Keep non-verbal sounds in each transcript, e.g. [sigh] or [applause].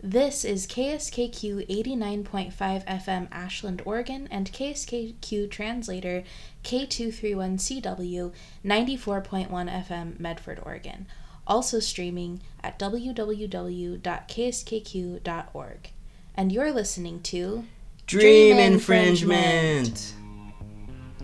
This is KSKQ 89.5 FM Ashland, Oregon, and KSKQ translator K231CW 94.1 FM Medford, Oregon. Also streaming at www.kskq.org. And you're listening to Dream, Dream infringement.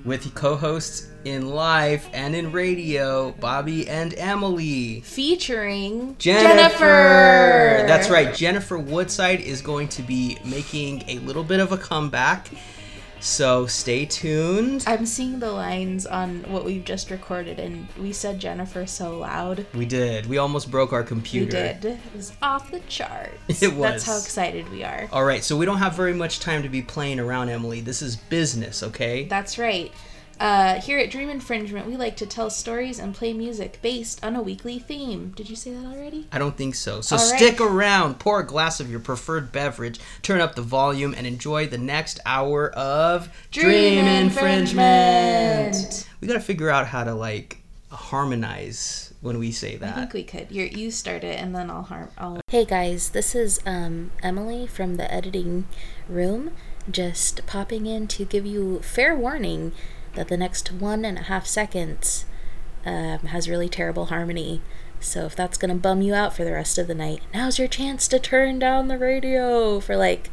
With co-hosts in live and in radio, Bobby and Emily. featuring Jennifer. That's right. Jennifer Woodside is going to be making a little bit of a comeback. So stay tuned. I'm seeing the lines on what we've just recorded, and we said Jennifer so loud. We did. We almost broke our computer. We did. It was off the charts. [laughs] It was. That's how excited we are. All right, so we don't have very much time to be playing around, Emily. This is business, okay? That's right. Uh, here at Dream Infringement, we like to tell stories and play music based on a weekly theme. Did you say that already? I don't think so. So All right. stick around, pour a glass of your preferred beverage, turn up the volume, and enjoy the next hour of Dream Infringement. We gotta figure out how to like harmonize when we say that. I think we could. You're, you start it, and then I'll harm. I'll... Hey guys, this is um, Emily from the editing room. Just popping in to give you fair warning that the next one and a half seconds um, has really terrible harmony. So if that's gonna bum you out for the rest of the night, now's your chance to turn down the radio for like,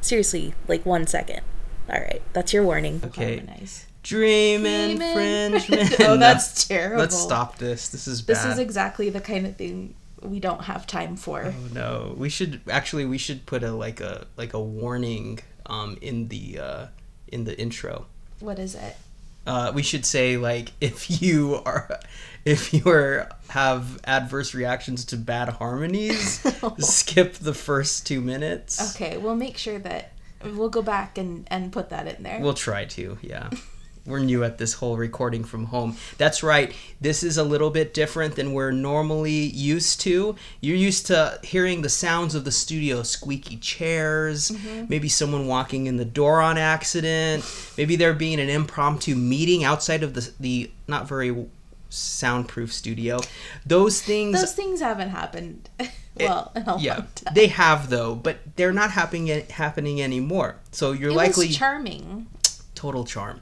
seriously, like one second. All right, that's your warning. Okay. Harmonize. Dream, Dream infringement. [laughs] oh, that's terrible. Let's stop this. This is bad. This is exactly the kind of thing we don't have time for. Oh no, we should actually we should put a like a like a warning um in the uh in the intro. What is it? Uh, we should say like [laughs] if you are if you are have adverse reactions to bad harmonies, [laughs] skip the first two minutes. Okay, we'll make sure that we'll go back and and put that in there. We'll try to, yeah. [laughs] We're new at this whole recording from home. That's right. This is a little bit different than we're normally used to. You're used to hearing the sounds of the studio squeaky chairs, mm-hmm. maybe someone walking in the door on accident, maybe there being an impromptu meeting outside of the, the not very soundproof studio. Those things Those things haven't happened. [laughs] well, in a yeah, long time. they have though, but they're not happening happening anymore. So you're It likely was charming. total charm.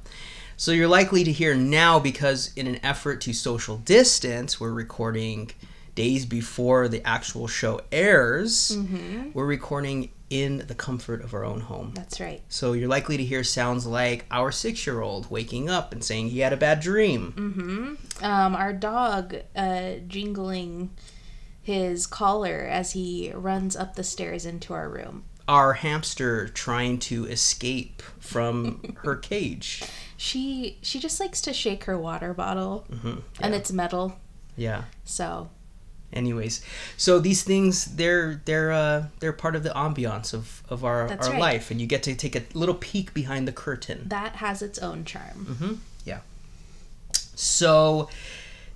So you're likely to hear now because in an effort to social distance, we're recording days before the actual show airs. Mm-hmm. We're recording in the comfort of our own home. That's right. So you're likely to hear sounds like our 6-year-old waking up and saying he had a bad dream. Mm-hmm. Um, our dog uh, jingling his collar as he runs up the stairs into our room. Our hamster trying to escape from her [laughs] cage. She she just likes to shake her water bottle, hmm and it's metal. Yeah. So anyways so these things they're they're uh they're part of the ambiance of of our That's our right. life and you get to take a little peek behind the curtain that has its own charm. mm-hmm. yeah so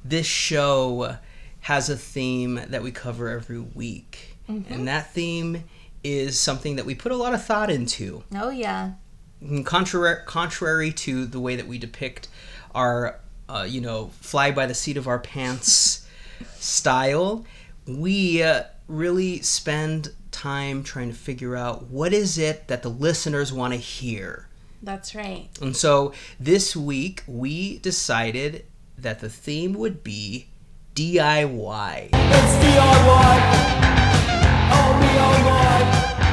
this show has a theme that we cover every week and that theme is something that we put a lot of thought into Oh yeah. And contrary contrary to the way that we depict our uh, you know fly by the seat of our pants style we uh, really spend time trying to figure out what is it that the listeners want to hear That's right. and so this week we decided that the theme would be DIY. It's DIY. Only online.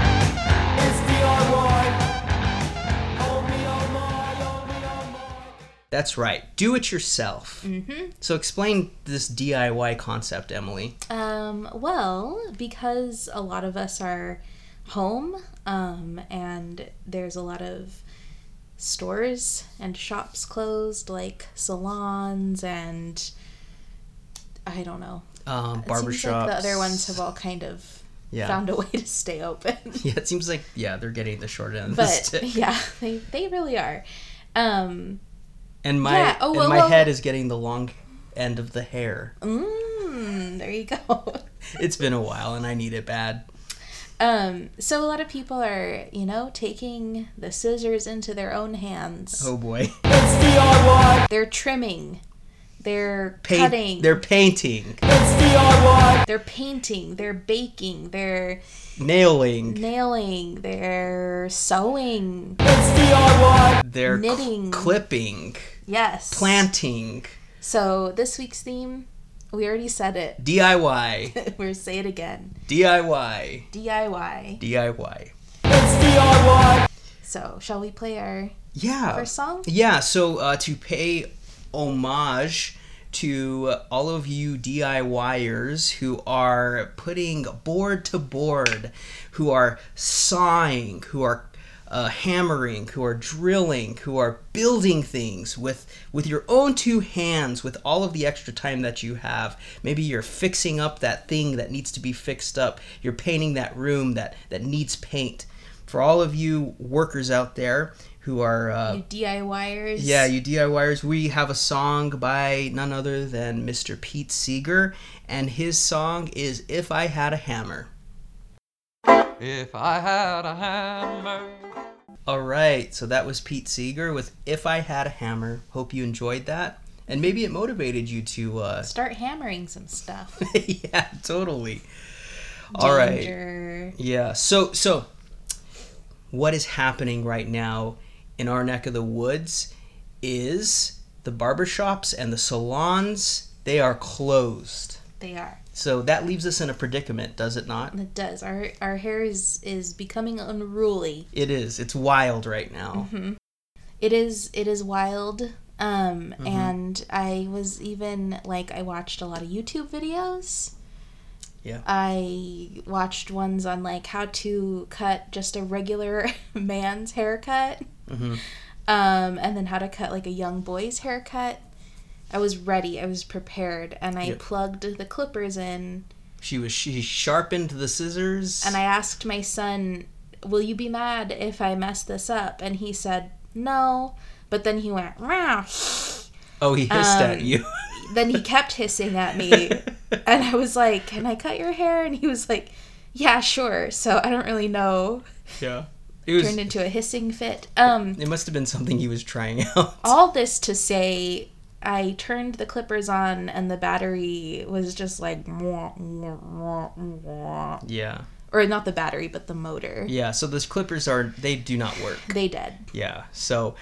That's right, do it yourself. Mm-hmm. So explain this DIY concept, Emily. Um, well, because a lot of us are home, um, and there's a lot of stores and shops closed, like salons and I don't know. Um, barbershops. like the other ones have all kind of Yeah. found a [laughs] way to stay open. [laughs] Yeah, it seems like yeah, they're getting the short end of the but stick. yeah, [laughs] they they really are. Um, And my Yeah, oh, and well, my well- head is getting the long end of the hair. mm, there you go. [laughs] It's been a while and I need it bad. Um, so a lot of people are, you know, taking the scissors into their own hands. Oh boy. It's DIY. They're trimming. They're Paint, cutting. They're painting. It's DIY. They're painting, they're baking, they're Nailing. nailing, they're sewing. It's DIY. They're cl- Knitting. clipping. Yes. Planting. So this week's theme, we already said it. DIY. [laughs] We're say it again. DIY. DIY. DIY. It's DIY. So shall we play our Yeah. first song? Yeah, so uh, to pay homage to all of you DIYers who are putting board to board, who are sawing, who are uh, hammering, who are drilling, who are building things with with your own two hands, with all of the extra time that you have. Maybe you're fixing up that thing that needs to be fixed up. You're painting that room that that needs paint. For all of you workers out there who are uh, You DIYers. yeah, you DIYers, we have a song by none other than Mr. Pete Seeger, and his song is If I Had a Hammer. If I had a hammer. All right, so that was Pete Seeger with If I Had a Hammer. Hope you enjoyed that. And maybe it motivated you to, uh, [laughs] Start hammering some stuff. [laughs] yeah, totally. All right. Yeah. So so what is happening right now in our neck of the woods is the barbershops and the salons they are closed. They are. So that leaves us in a predicament, does it not? It does. Our our hair is is becoming unruly. It is. It's wild right now. It is it is wild. Um Mm-hmm. and I was even like I watched a lot of YouTube videos. Yeah. I watched ones on like how to cut just a regular [laughs] man's haircut. Mm-hmm. Um and then how to cut like a young boy's haircut. I was ready. I was prepared and I Yep. plugged the clippers in She was she sharpened the scissors. and I asked my son, "Will you be mad if I mess this up?" And he said, "No." But then he went, "Meow." oh, he hissed at um, you. [laughs] then he kept hissing at me, [laughs] and I was like, "Can I cut your hair?" And he was like, "Yeah, sure." So I don't really know. yeah. It was Turned into a hissing fit. Um, it must have been something he was trying [laughs] out. all this to say, I turned the clippers on, and the battery was just like, "Mwah, mwah, mwah, mwah." Yeah. or not the battery, but the motor. Yeah, so those clippers are they do not work. They did. Yeah. So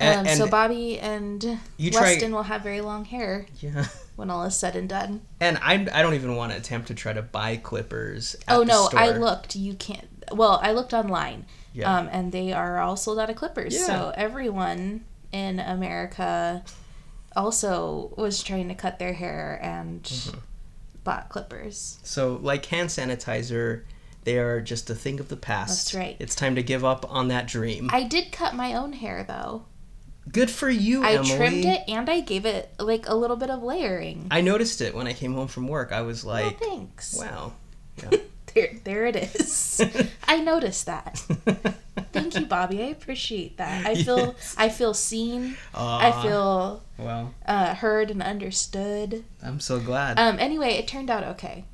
Um, so Bobby and You try- Weston will have very long hair yeah. [laughs] when all is said and done. And I, I don't even want to attempt to try to buy clippers. At oh no, I looked. You can't. Well, I looked online, Yeah. um, and they are all sold out of clippers. Yeah. So everyone in America also was trying to cut their hair and Mm-hmm. bought clippers. So like hand sanitizer, they are just a thing of the past. That's right. It's time to give up on that dream. I did cut my own hair though. Good for you, I Emily. trimmed it and I gave it like a little bit of layering. I noticed it when I came home from work. I was oh, like, thanks. wow. [laughs] There, there it is. [laughs] I noticed that. Thank you, Bobby. I appreciate that. I feel, Yes. I feel seen. I feel Well, uh, heard and understood. I'm so glad. Um. Anyway, it turned out okay.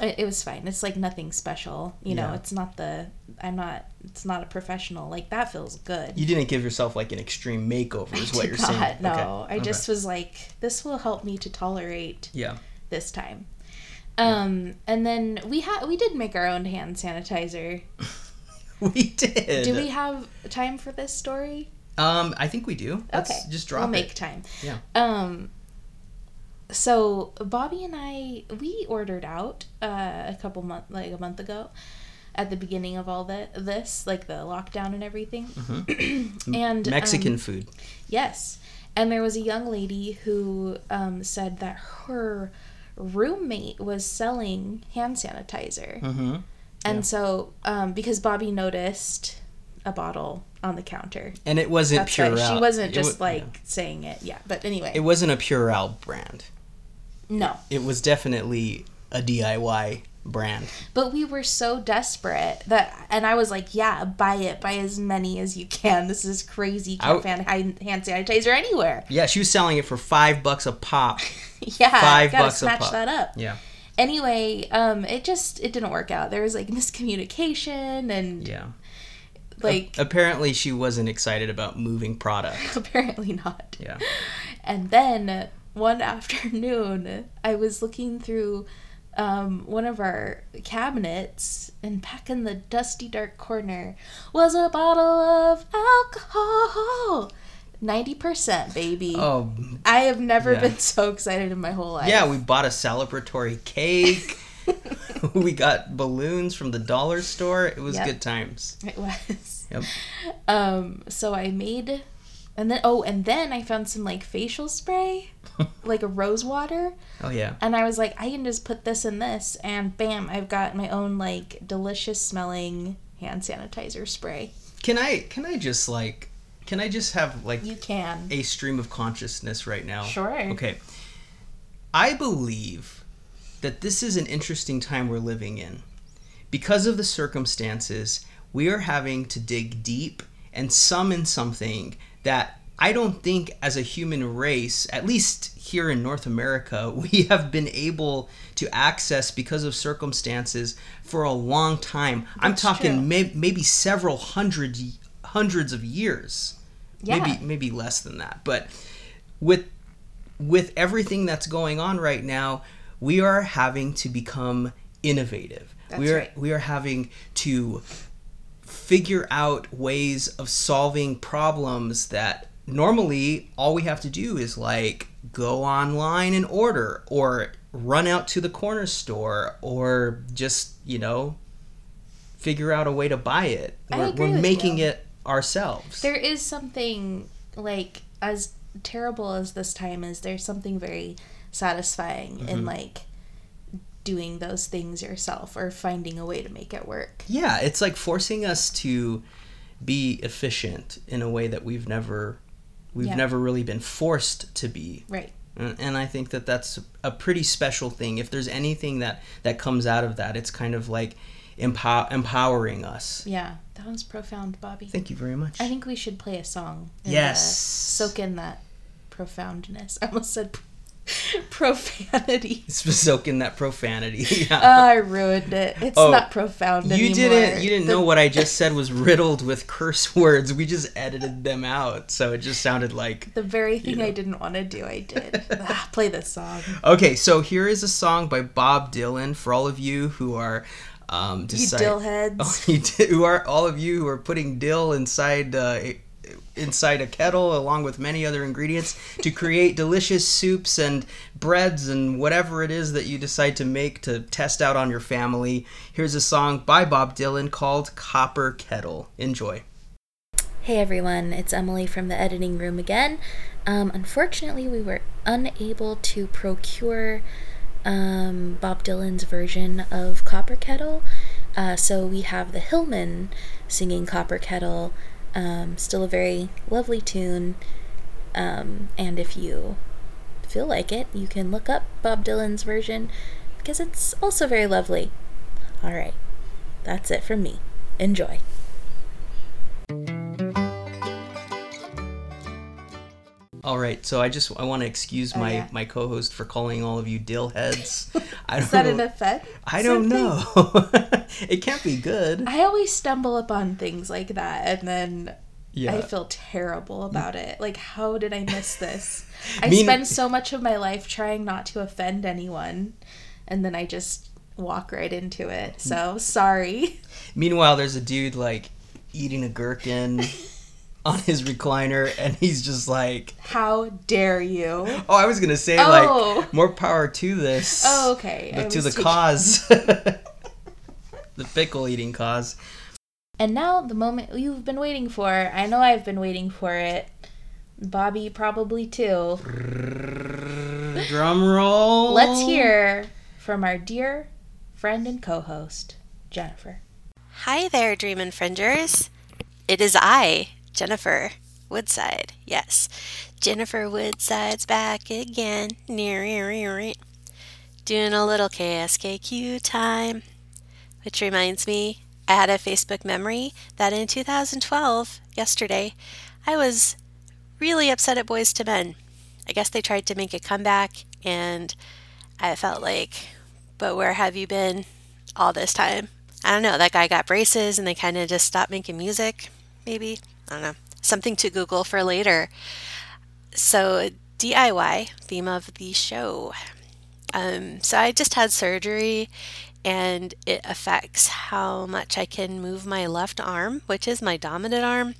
It, it was fine. It's like nothing special. You know, Yeah. it's not the. I'm not. It's not a professional. Like that feels good. you didn't give yourself like an extreme makeover, is what you're not, saying. No, Okay, I okay. just was like, this will help me to tolerate Yeah. this time. Um, and then we had we did make our own hand sanitizer. [laughs] We did. Do we have time for this story? Um, I think we do. Let's okay, just drop we'll it. make time. Yeah. Um. So Bobby and I we ordered out uh, a couple month like a month ago, at the beginning of all the this like the lockdown and everything, [clears throat] and Mm-hmm. Mexican um, food. yes, and there was a young lady who um, said that her roommate was selling hand sanitizer. Mm-hmm. And Yeah. so, um, because Bobby noticed a bottle on the counter, And it wasn't that's Purell. why she wasn't just like saying it. Yeah, but anyway, It wasn't a Purell brand. no. It was definitely a DIY brand. But we were so desperate that, and I was like, "Yeah, buy it, buy as many as you can. This is crazy. You can't find hand sanitizer anywhere." Yeah, she was selling it for five bucks a pop. [laughs] yeah, Five gotta bucks a pop. that up. Yeah. Anyway, um, it just it didn't work out. There was like [laughs] miscommunication and Yeah. like Apparently, she wasn't excited about moving product. [laughs] apparently not. Yeah. And then one afternoon, I was looking through um, one of our cabinets, and back in the dusty, dark corner was a bottle of alcohol. 90%, baby. Oh, I have never yeah. been so excited in my whole life. yeah, we bought a celebratory cake. [laughs] we got balloons from the dollar store. It was Yep. good times. It was. Yep. Um, so I made, and then, oh, and then I found some like facial spray, [laughs] like a rose water. Oh yeah. And I was like, I can just put this in this, and bam, I've got my own like delicious smelling hand sanitizer spray. Can I can I just like can I just have like You can. a stream of consciousness right now? Sure. Okay. I believe that this is an interesting time we're living in. Because of the circumstances, we are having to dig deep and summon something that I don't think as a human race, at least here in North America, [laughs] we have been able to access because of circumstances for a long time. I'm talking may- maybe several hundred hundreds of years Yeah. maybe maybe less than that but with with everything that's going on right now we are having to become innovative That's we are right. we are having to figure out ways of solving problems that normally all we have to do is like go online and order or run out to the corner store or just you know figure out a way to buy it we're, we're making you. it ourselves There is something like as terrible as this time is. There's something very satisfying Mm-hmm. in like doing those things yourself or finding a way to make it work. Yeah, it's like forcing us to be efficient in a way that we've never we've Yeah. never really been forced to be. Right. And, and I think that that's a pretty special thing. If there's anything that that comes out of that, it's kind of like empow- empowering us. Yeah. That was profound, Bobby. Thank you very much. I think we should play a song. Yes. uh, soak in that profoundness. [laughs] I almost said profanity. Soak in that profanity. [laughs] Oh, I ruined it. It's Oh, not profound you anymore. didn't you didn't The- know what I just said was riddled with curse [laughs] words. We just edited them out, so it just sounded like The very thing know. I didn't want to do, I [laughs] did. ah, play this song. Okay, so here is a song by Bob Dylan for all of you who are um, You decide- dillheads. Oh, you who are all of you who are putting dill inside uh, inside a kettle along with many other ingredients to create delicious soups and breads and whatever it is that you decide to make to test out on your family. Here's a song by Bob Dylan called Copper Kettle. Enjoy. Hey everyone, it's Emily from the editing room again. Um, unfortunately, we were unable to procure um, Bob Dylan's version of Copper Kettle, uh, so we have the Hillmen singing Copper Kettle. Um, still a very lovely tune, um, and if you feel like it, you can look up Bob Dylan's version because it's also very lovely. All right, that's it from me. Enjoy. All right, so I just I want to excuse Oh, my yeah. my co-host for calling all of you dill heads. [laughs] I don't Is that know. an effect? I don't something? know. [laughs] it can't be good. I always stumble upon things like that and then Yeah. I feel terrible about it. Like, how did I miss this? [laughs] I Mean- spend so much of my life trying not to offend anyone, and then I just walk right into it. Mm. So, sorry. Meanwhile, there's a dude like eating a gherkin [laughs] on his recliner, and he's just like, How dare you? "Oh, I was gonna say Oh. like more power to this. Oh, okay. I to the taking- cause, [laughs] the pickle eating cause." And now, the moment you've been waiting for. I know I've been waiting for it. Bobby probably too. [laughs] Drum roll. Let's hear from our dear friend and co host, Jennifer. Hi there, Dream Infringers. It is I, Jennifer Woodside. Yes, Jennifer Woodside's back again. Near. Doing a little KSKQ time. Which reminds me, I had a Facebook memory that in 2012, yesterday, I was really upset at Boyz II Men. I guess they tried to make a comeback, and I felt like, but where have you been all this time? I don't know. That guy got braces and they kind of just stopped making music, maybe. I don't know. Something to Google for later. So DIY, theme of the show. Um, so I just had surgery and it affects how much I can move my left arm, which is my dominant arm.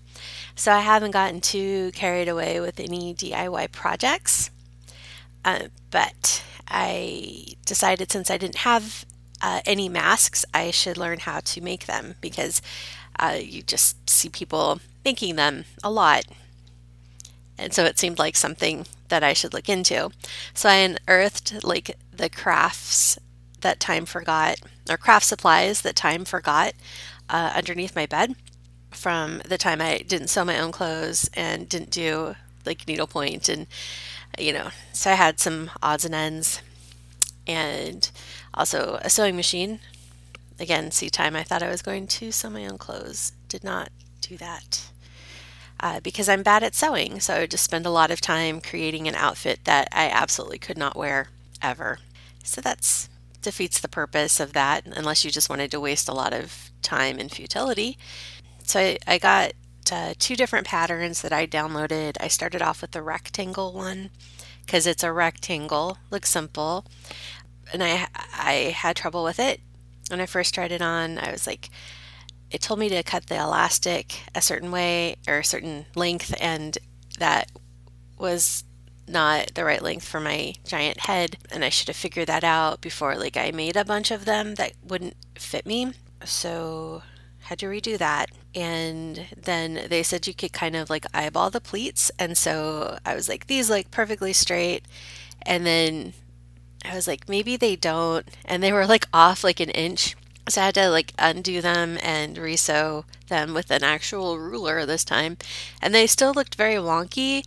So I haven't gotten too carried away with any DIY projects. Uh, but I decided since I didn't have uh, any masks, I should learn how to make them because uh, you just see people making them a lot. And so it seemed like something that I should look into. So I unearthed like the crafts that time forgot, or craft supplies that time forgot uh, underneath my bed from the time I didn't sew my own clothes and didn't do like needlepoint and you know, so I had some odds and ends and also a sewing machine. Again, see time I thought I was going to sew my own clothes. Did not do that. Uh, because I'm bad at sewing, so I would just spend a lot of time creating an outfit that I absolutely could not wear ever. So that's defeats the purpose of that unless you just wanted to waste a lot of time in futility. So I, I got uh, two different patterns that I downloaded. I started off with the rectangle one because it's a rectangle, looks simple, and I I had trouble with it when I first tried it on. I was like, it told me to cut the elastic a certain way or a certain length, and that was not the right length for my giant head and I should have figured that out before like I made a bunch of them that wouldn't fit me. So had to redo that. And then they said you could kind of like eyeball the pleats. And so I was like, these like perfectly straight. And then I was like, maybe they don't. And they were like off like an inch. So I had to like undo them and resew them with an actual ruler this time. And they still looked very wonky,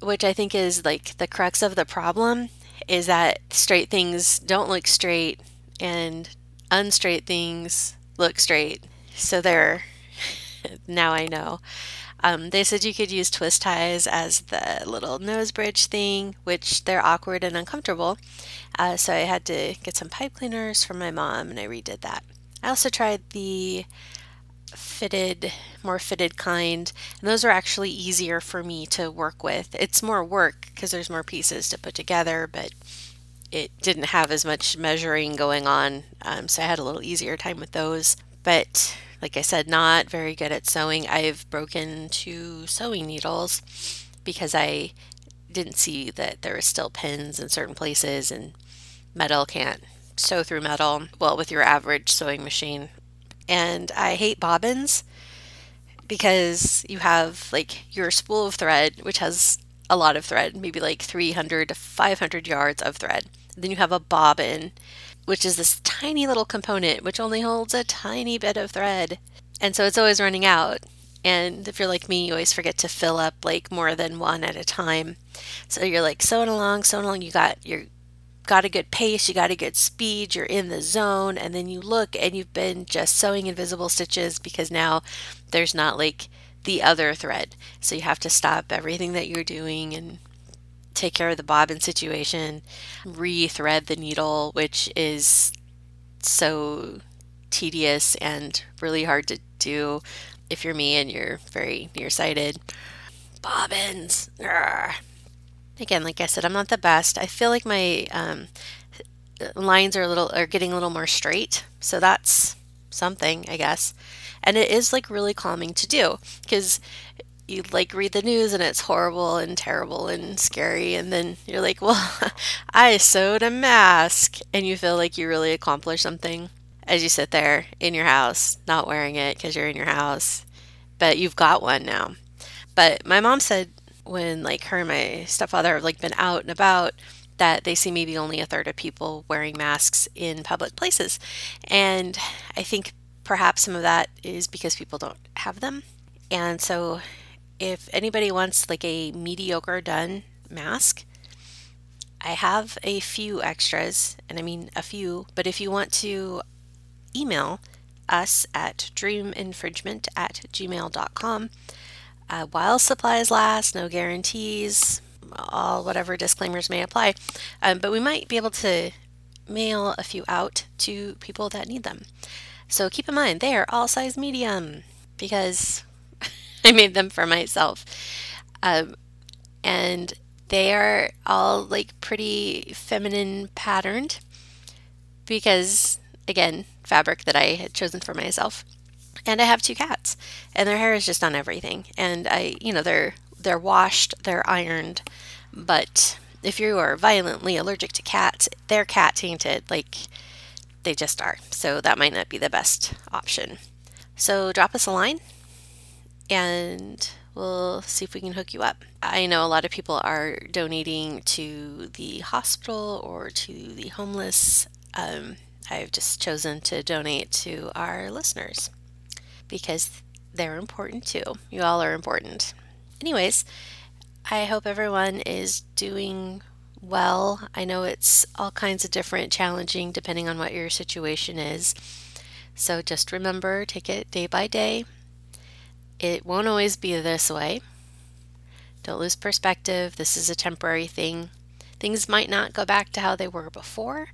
which I think is like the crux of the problem is that straight things don't look straight and unstraight things look straight. So there, [laughs] now I know. Um, they said you could use twist ties as the little nose bridge thing, which they're awkward and uncomfortable. Uh, so I had to get some pipe cleaners from my mom and I redid that. I also tried the fitted, more fitted kind, and those are actually easier for me to work with. It's more work because there's more pieces to put together, but it didn't have as much measuring going on, um, so I had a little easier time with those. But like I said, not very good at sewing. I've broken two sewing needles because I didn't see that there were still pins in certain places and metal can't sew through metal well with your average sewing machine. And I hate bobbins because you have like your spool of thread, which has a lot of thread, maybe like 300 to 500 yards of thread. Then you have a bobbin, which is this tiny little component which only holds a tiny bit of thread. And so it's always running out. And if you're like me, you always forget to fill up like more than one at a time. So you're like sewing along, sewing along, you got your got a good pace, you got a good speed, you're in the zone, and then you look and you've been just sewing invisible stitches because now there's not like the other thread. So you have to stop everything that you're doing and take care of the bobbin situation, re-thread the needle, which is so tedious and really hard to do if you're me and you're very nearsighted. Bobbins. Urgh. Again, like I said, I'm not the best. I feel like my um, lines are a little are getting a little more straight, so that's something, I guess. And it is like really calming to do because you like read the news and it's horrible and terrible and scary. And then you're like well [laughs] i sewed a mask. And you feel like you really accomplished something as you sit there in your house not wearing it because you're in your house. But you've got one now. But my mom said when like her and my stepfather have like been out and about that they see maybe only a third of people wearing masks in public places. And i think perhaps some of that is because people don't have them. And so if anybody wants like a mediocre done mask, I have a few extras, and I mean a few, but if you want to email us at dreaminfringement at gmail.com, uh, while supplies last, no guarantees, all whatever disclaimers may apply, um, but we might be able to mail a few out to people that need them. So keep in mind, they are all size medium because [laughs] I made them for myself. Um, and They are all like pretty feminine patterned because, again, fabric that I had chosen for myself. And I have two cats, and their hair is just on everything. And I, you know, they're they're washed, they're ironed, but if you are violently allergic to cats, they're cat tainted, like they just are. So that might not be the best option. So drop us a line and we'll see if we can hook you up. I know a lot of people are donating to the hospital or to the homeless. Um, I've just chosen to donate to our listeners because they're important too. You all are important. Anyways, I hope everyone is doing well. I know it's all kinds of different, challenging depending on what your situation is. So just remember, take it day by day. It won't always be this way. Don't lose perspective. This is a temporary thing. Things might not go back to how they were before,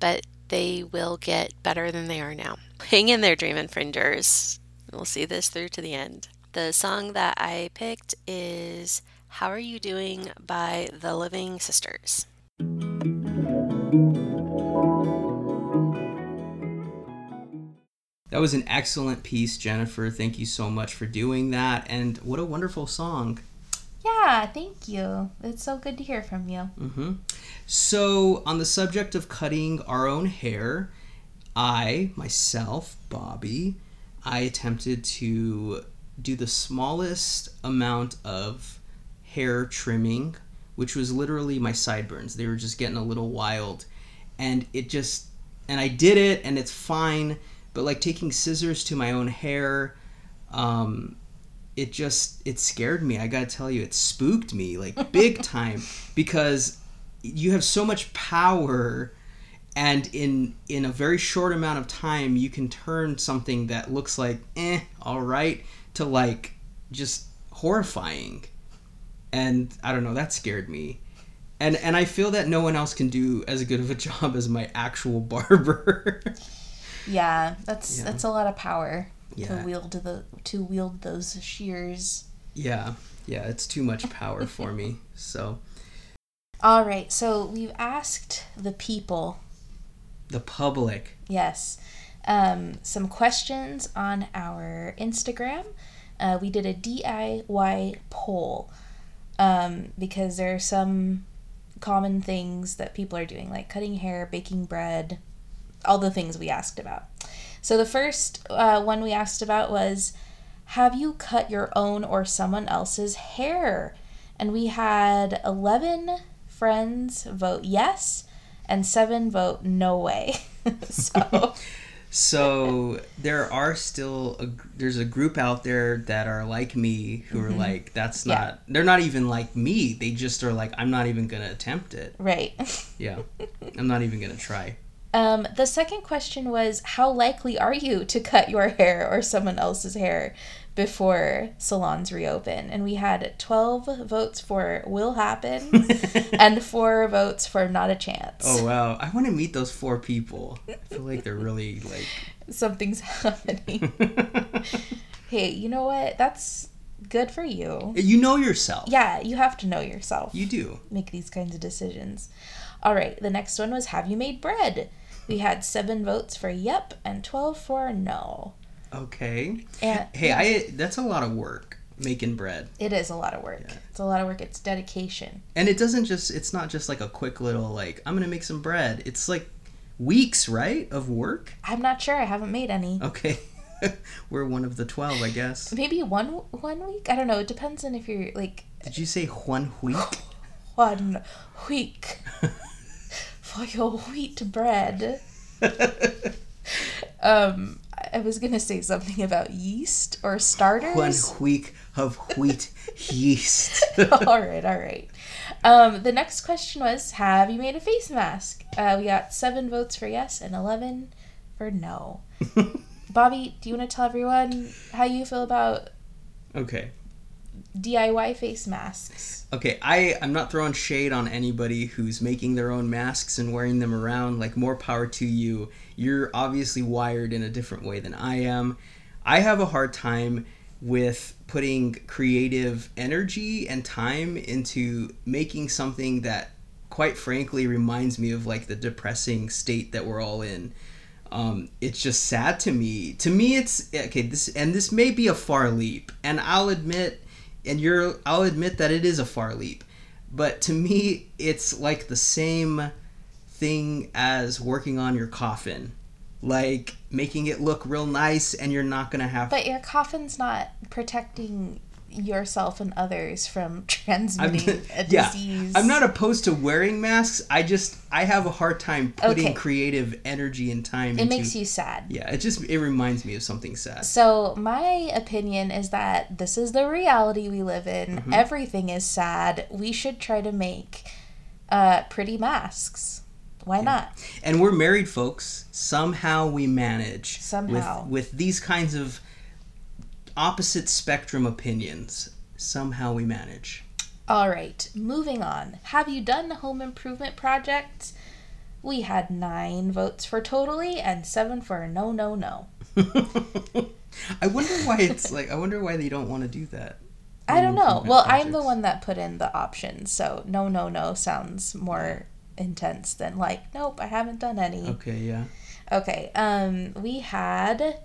but they will get better than they are now. [laughs] Hang in there, Dream Infringers. We'll see this through to the end. The song that I picked is How Are You Doing by the Living Sisters. That was an excellent piece, Jennifer. Thank you so much for doing that. And what a wonderful song. Yeah, thank you. It's so good to hear from you. Mm-hmm. So, on the subject of cutting our own hair, I, myself, Bobby, I attempted to do the smallest amount of hair trimming, which was literally my sideburns. They were just getting a little wild. And it just, and I did it, and it's fine. But like taking scissors to my own hair, um, it just it scared me. I gotta tell you, it spooked me like big [laughs] time because you have so much power, and in in a very short amount of time, you can turn something that looks like eh, all right, to like just horrifying. And I don't know, that scared me. And and I feel that no one else can do as good of a [laughs] job as my actual barber. [laughs] Yeah, that's Yeah. that's a lot of power Yeah. to wield the to wield those shears. yeah, yeah, it's too much power for me. [laughs] So All right, so we've asked the people, the public. yes, um, some questions on our Instagram. Uh, we did a DIY poll um, because there are some common things that people are doing, like cutting hair, baking bread, all the things we asked about. So the first uh, one we asked about was, have you cut your own or someone else's hair? And we had 11 friends vote yes and seven vote no way. [laughs] so, So there are still a, there's a group out there that are like me who are like that's Mm-hmm. Yeah. not they're not even like me. They just are like I'm not even gonna attempt it. right. Yeah, I'm not even gonna try. Um, the second question was, how likely are you to cut your hair or someone else's hair before salons reopen? And we had 12 votes for will happen [laughs] and four votes for not a chance. Oh wow, I want to meet those four people. I feel like they're really like. [laughs] Something's happening. [laughs] hey, you know what? That's good for you. you know yourself. Yeah, you have to know yourself. You do. make these kinds of decisions. All right, the next one was Have you made bread? We had seven votes for yep and 12 for no. Okay. And Hey, I that's a lot of work making bread. it is a lot of work. It's a lot of work. It's dedication. And it doesn't just it's not just like a quick little like I'm going to make some bread. It's like weeks, right, of work? I'm not sure. I haven't made any. Okay. [laughs] We're one of the 12, I guess. [laughs] Maybe one one week. I don't know. It depends on if you're like Did you say one week? [laughs] one week for your wheat bread. Um, I was gonna say something about yeast or starters. one week of wheat yeast. [laughs] all right, all right. Um, the next question was Have you made a face mask? Uh, we got seven votes for yes and 11 for no. [laughs] Bobby, do you want to tell everyone how you feel about okay. DIY face masks? Okay, I I'm not throwing shade on anybody who's making their own masks and wearing them around. Like more power to you. You're obviously wired in a different way than I am. I have a hard time with putting creative energy and time into making something that quite frankly reminds me of like the depressing state that we're all in um, it's just sad to me to me it's okay this and this may be a far leap and i'll admit and you're i'll admit that it is a far leap but to me it's like the same thing as working on your coffin like making it look real nice and you're not gonna have But your coffin's not protecting yourself and others from [laughs] I'm, transmitting [laughs] a yeah, disease. I'm not opposed to wearing masks. I just I have a hard time putting Okay. creative energy and time. Into It into, makes you sad. Yeah, it just it reminds me of something sad. So, my opinion is that this is the reality we live in. Mm-hmm. Everything is sad. We should try to make uh, pretty masks. Why not? And we're married folks. Somehow we manage Somehow. with with these kinds of opposite spectrum opinions. Somehow we manage. All right, moving on. Have you done the home improvement projects? We had nine votes for totally and seven for no, no, no. [laughs] I wonder why it's [laughs] like. I wonder why they don't want to do that. I don't know. Well, I'm the one that put in the options, so no, no, no sounds more intense than like, nope, I haven't done any. Okay, yeah. Okay. Um, we had.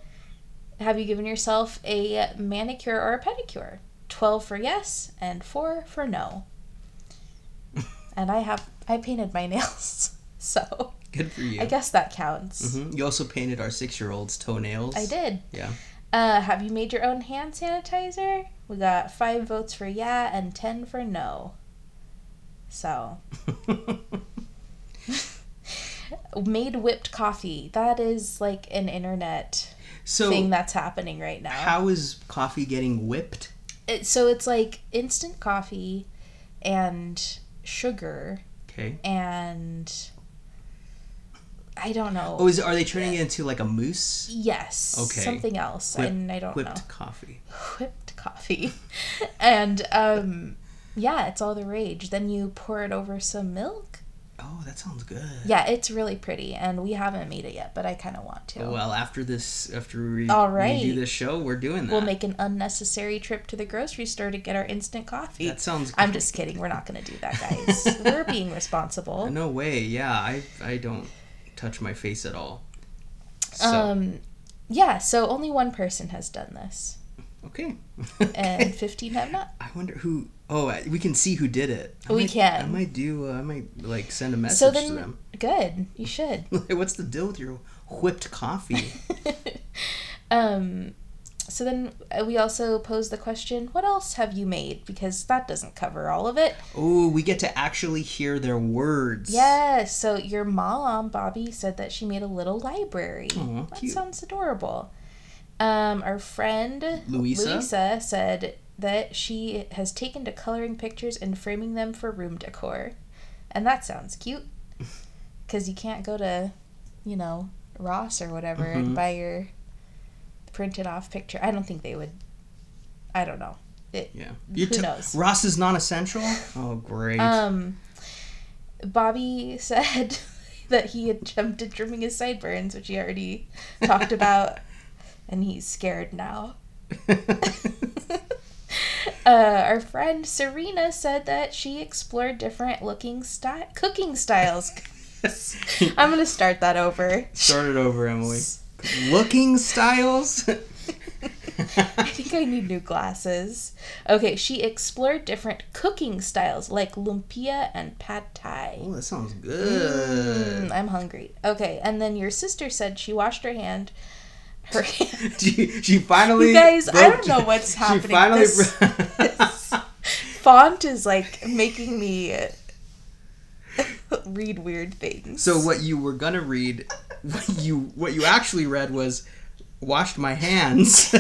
Have you given yourself a manicure or a pedicure? Twelve for yes and four for no. [laughs] and I have I painted my nails, [laughs] so Good for you. I guess that counts. Mhm. You also painted our six-year-old's toenails. I did. Yeah. Uh, have you made your own hand sanitizer? We got five votes for yeah and ten for no. So [laughs] made whipped coffee. That is like an internet so thing that's happening right now. how is coffee getting whipped? It, so it's like instant coffee and sugar Okay. and I don't know. Oh, is it, are they turning it into like a mousse? yes. Okay. Something else. Whip- and I don't whipped know. Whipped coffee. Whipped coffee. [laughs] and um yeah, it's all the rage. Then you pour it over some milk. Oh, that sounds good. Yeah, it's really pretty and we haven't made it yet, but I kind of want to. Well, after this, after we, All we do this show, we're doing that. We'll make an unnecessary trip to the grocery store to get our instant coffee. That sounds. Good. I'm just kidding. We're not going to do that, guys. [laughs] We're being responsible. No way. Yeah, I I don't touch my face at all. So Um, yeah, so only one person has done this, okay. [laughs] and 15 have not. I wonder who. Oh, we can see who did it. I We might, can. I might do. Uh, I might like send a message So to then, them. good. You should. [laughs] What's the deal with your whipped coffee? [laughs] um, so then uh, we also pose the question, what else have you made? Because that doesn't cover all of it. oh, we get to actually hear their words. Yes. So your mom, Bobby, said that she made a little library. Aw, that cute. sounds adorable. Um, our friend Louisa? Louisa said that she has taken to coloring pictures and framing them for room decor, and that sounds cute. [laughs] Because you can't go to, you know, Ross or whatever Mhm. and buy your printed off picture. I don't think they would. I don't know. It, Yeah. Who t- knows? Ross is non-essential. Oh, great. Um, Bobby said [laughs] that he had jumped attempted trimming his sideburns, which he already talked about, [laughs] and he's scared now. [laughs] [laughs] Uh, our friend Serena said that she explored different looking style cooking styles. [laughs] I'm gonna start that over. Start it over, Emily. Looking styles. I think I need new glasses. Okay, she explored different cooking styles like lumpia and pad thai. oh, that sounds good. Mm, I'm hungry. Okay, and then your sister said she washed her hand. [laughs] Her hand. She, she finally. You guys, I don't know what's happening. She finally. This- this [laughs] font is like making me [laughs] read weird things. so what you were gonna read, what you what you actually read was, washed my hands.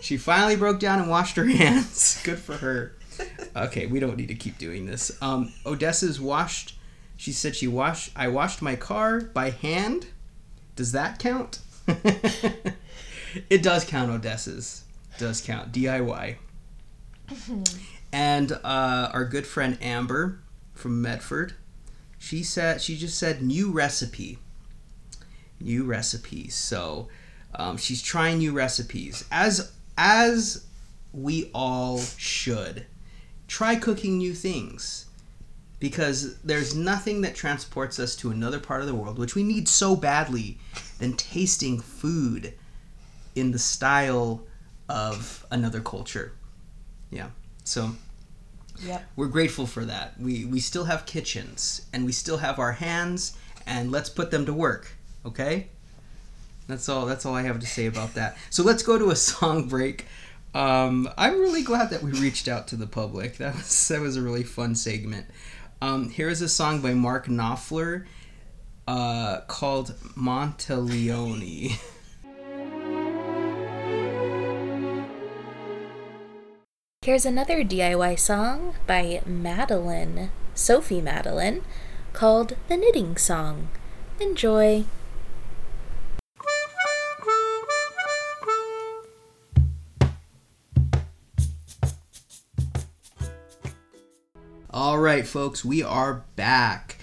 she finally broke down and washed her hands. Good for her. Okay, we don't need to keep doing this. Um, Odessa's washed. She said she washed. I washed my car by hand. Does that count? [laughs] it does count. Odessa's does count. DIY. and uh, our good friend Amber from Medford, she said she just said new recipe. New recipes. So um, she's trying new recipes. As as we all should, try cooking new things. Because there's nothing that transports us to another part of the world, which we need so badly, than tasting food in the style of another culture. Yeah. So Yep. we're grateful for that. We we still have kitchens and we still have our hands and let's put them to work, okay? That's all that's all I have to say about that. So let's go to a [laughs] song break. Um, I'm really glad that we reached out to the public. That was that was a really fun segment. Um, here is a song by Mark Knopfler uh, called Monteleone. [laughs] Here's another DIY song by Madeleine, Sophie Madeleine, called The Knitting Song. Enjoy. All right, folks, we are back.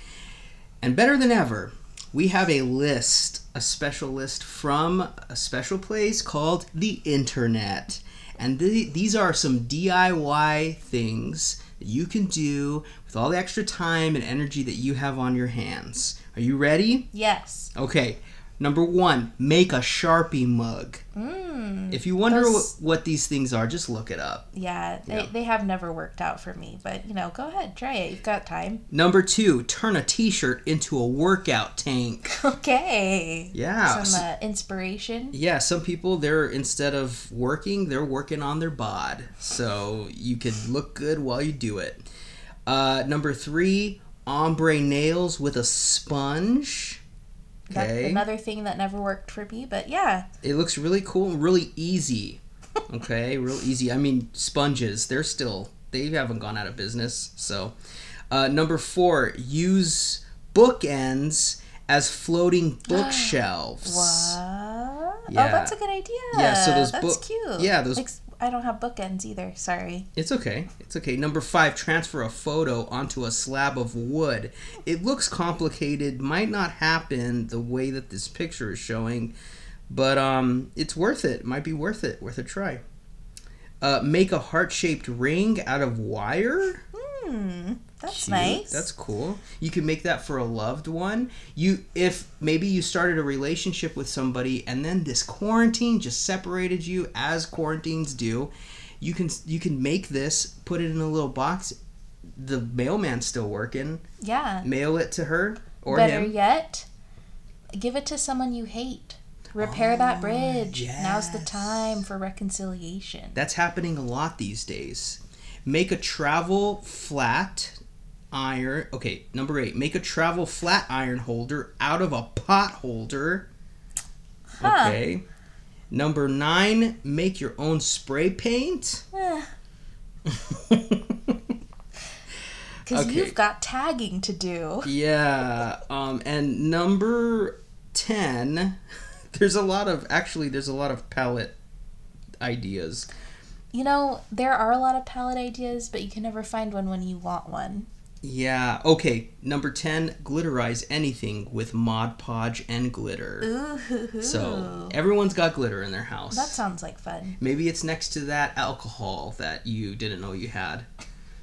And better than ever, we have a list, a special list from a special place called the internet. And th- these are some DIY things that you can do with all the extra time and energy that you have on your hands. Are you ready? Yes. Okay. Number one, make a Sharpie mug. Mm, If you wonder Those- what, what these things are, just look it up. yeah, they, Yeah. they have never worked out for me, but you know, go ahead, try it. You've got time. Number two, turn a t shirt into a workout tank. [laughs] Okay. Yeah. Some uh, inspiration. Yeah, some people they're instead of working, they're working on their bod, so you can look good while you do it. Uh, number three, ombre nails with a sponge. That's Okay, another thing that never worked for me, but yeah. it looks really cool, and really easy. [laughs] Okay, real easy. I mean, sponges, they're still they haven't gone out of business. So, uh, number four, use bookends as floating [gasps] bookshelves. What? Yeah. Oh, that's a good idea. Yeah, so those that's book- cute. yeah, those- Ex- I don't have bookends either. Sorry. It's okay. It's okay. Number five, transfer a photo onto a slab of wood. It looks complicated, might not happen the way that this picture is showing, but um, it's worth it. Might be worth it. Worth a try. Uh, make a heart-shaped ring out of wire. Hmm. That's Cute. nice. That's cool. You can make that for a loved one. You if maybe you started a relationship with somebody and then this quarantine just separated you as quarantines do. You can you can make this, put it in a little box. The mailman's still working. yeah. Mail it to her or Better him. yet, give it to someone you hate. Repair that oh, bridge. Now's the Oh, time for reconciliation. That's happening a lot these days. Make a travel flat iron. Okay, number eight. Make a travel flat iron holder out of a pot holder. Huh. Okay. Number nine. Make your own spray paint. [laughs] Because Okay. you've got tagging to do. yeah. Um. And number ten. [laughs] There's a lot of actually. There's a lot of palette ideas. You know, there are a lot of palette ideas, but you can never find one when you want one. Yeah. Okay. Number ten. Glitterize anything with Mod Podge and glitter. Ooh. So everyone's got glitter in their house. that sounds like fun. Maybe it's next to that alcohol that you didn't know you had.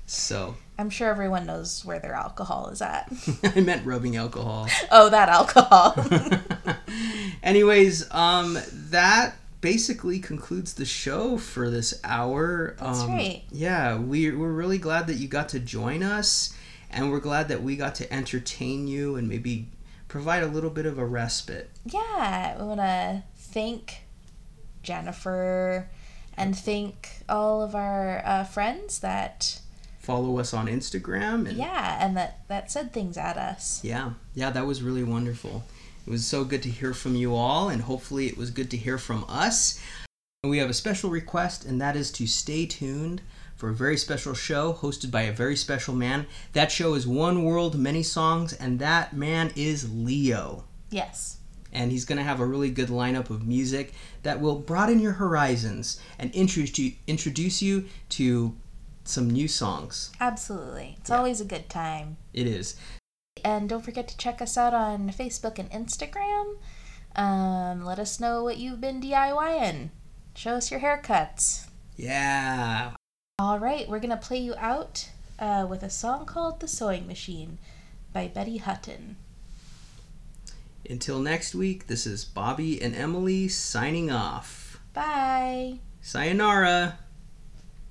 So I'm sure everyone knows where their alcohol is at. [laughs] I meant rubbing alcohol. oh, that alcohol. [laughs] [laughs] Anyways, um, that basically concludes the show for this hour. That's um, right. Yeah, we we're really glad that you got to join us, and we're glad that we got to entertain you and maybe provide a little bit of a respite. yeah, we want to thank Jennifer and thank all of our uh, friends that, Follow us on Instagram and yeah, and that, that said things at us. Yeah, yeah, that was really wonderful. It was so good to hear from you all, and hopefully, it was good to hear from us. We have a special request, and that is to stay tuned for a very special show hosted by a very special man. That show is One World, Many Songs, and that man is Leo. Yes. And he's going to have a really good lineup of music that will broaden your horizons and introduce you, introduce you to some new songs. Absolutely. It's Yeah. always a good time. It is. And don't forget to check us out on Facebook and Instagram. Um, let us know what you've been DIYing. Show us your haircuts. Yeah. All right, we're going to play you out uh, with a song called The Sewing Machine by Betty Hutton. Until next week, this is Bobby and Emily signing off. Bye. Sayonara.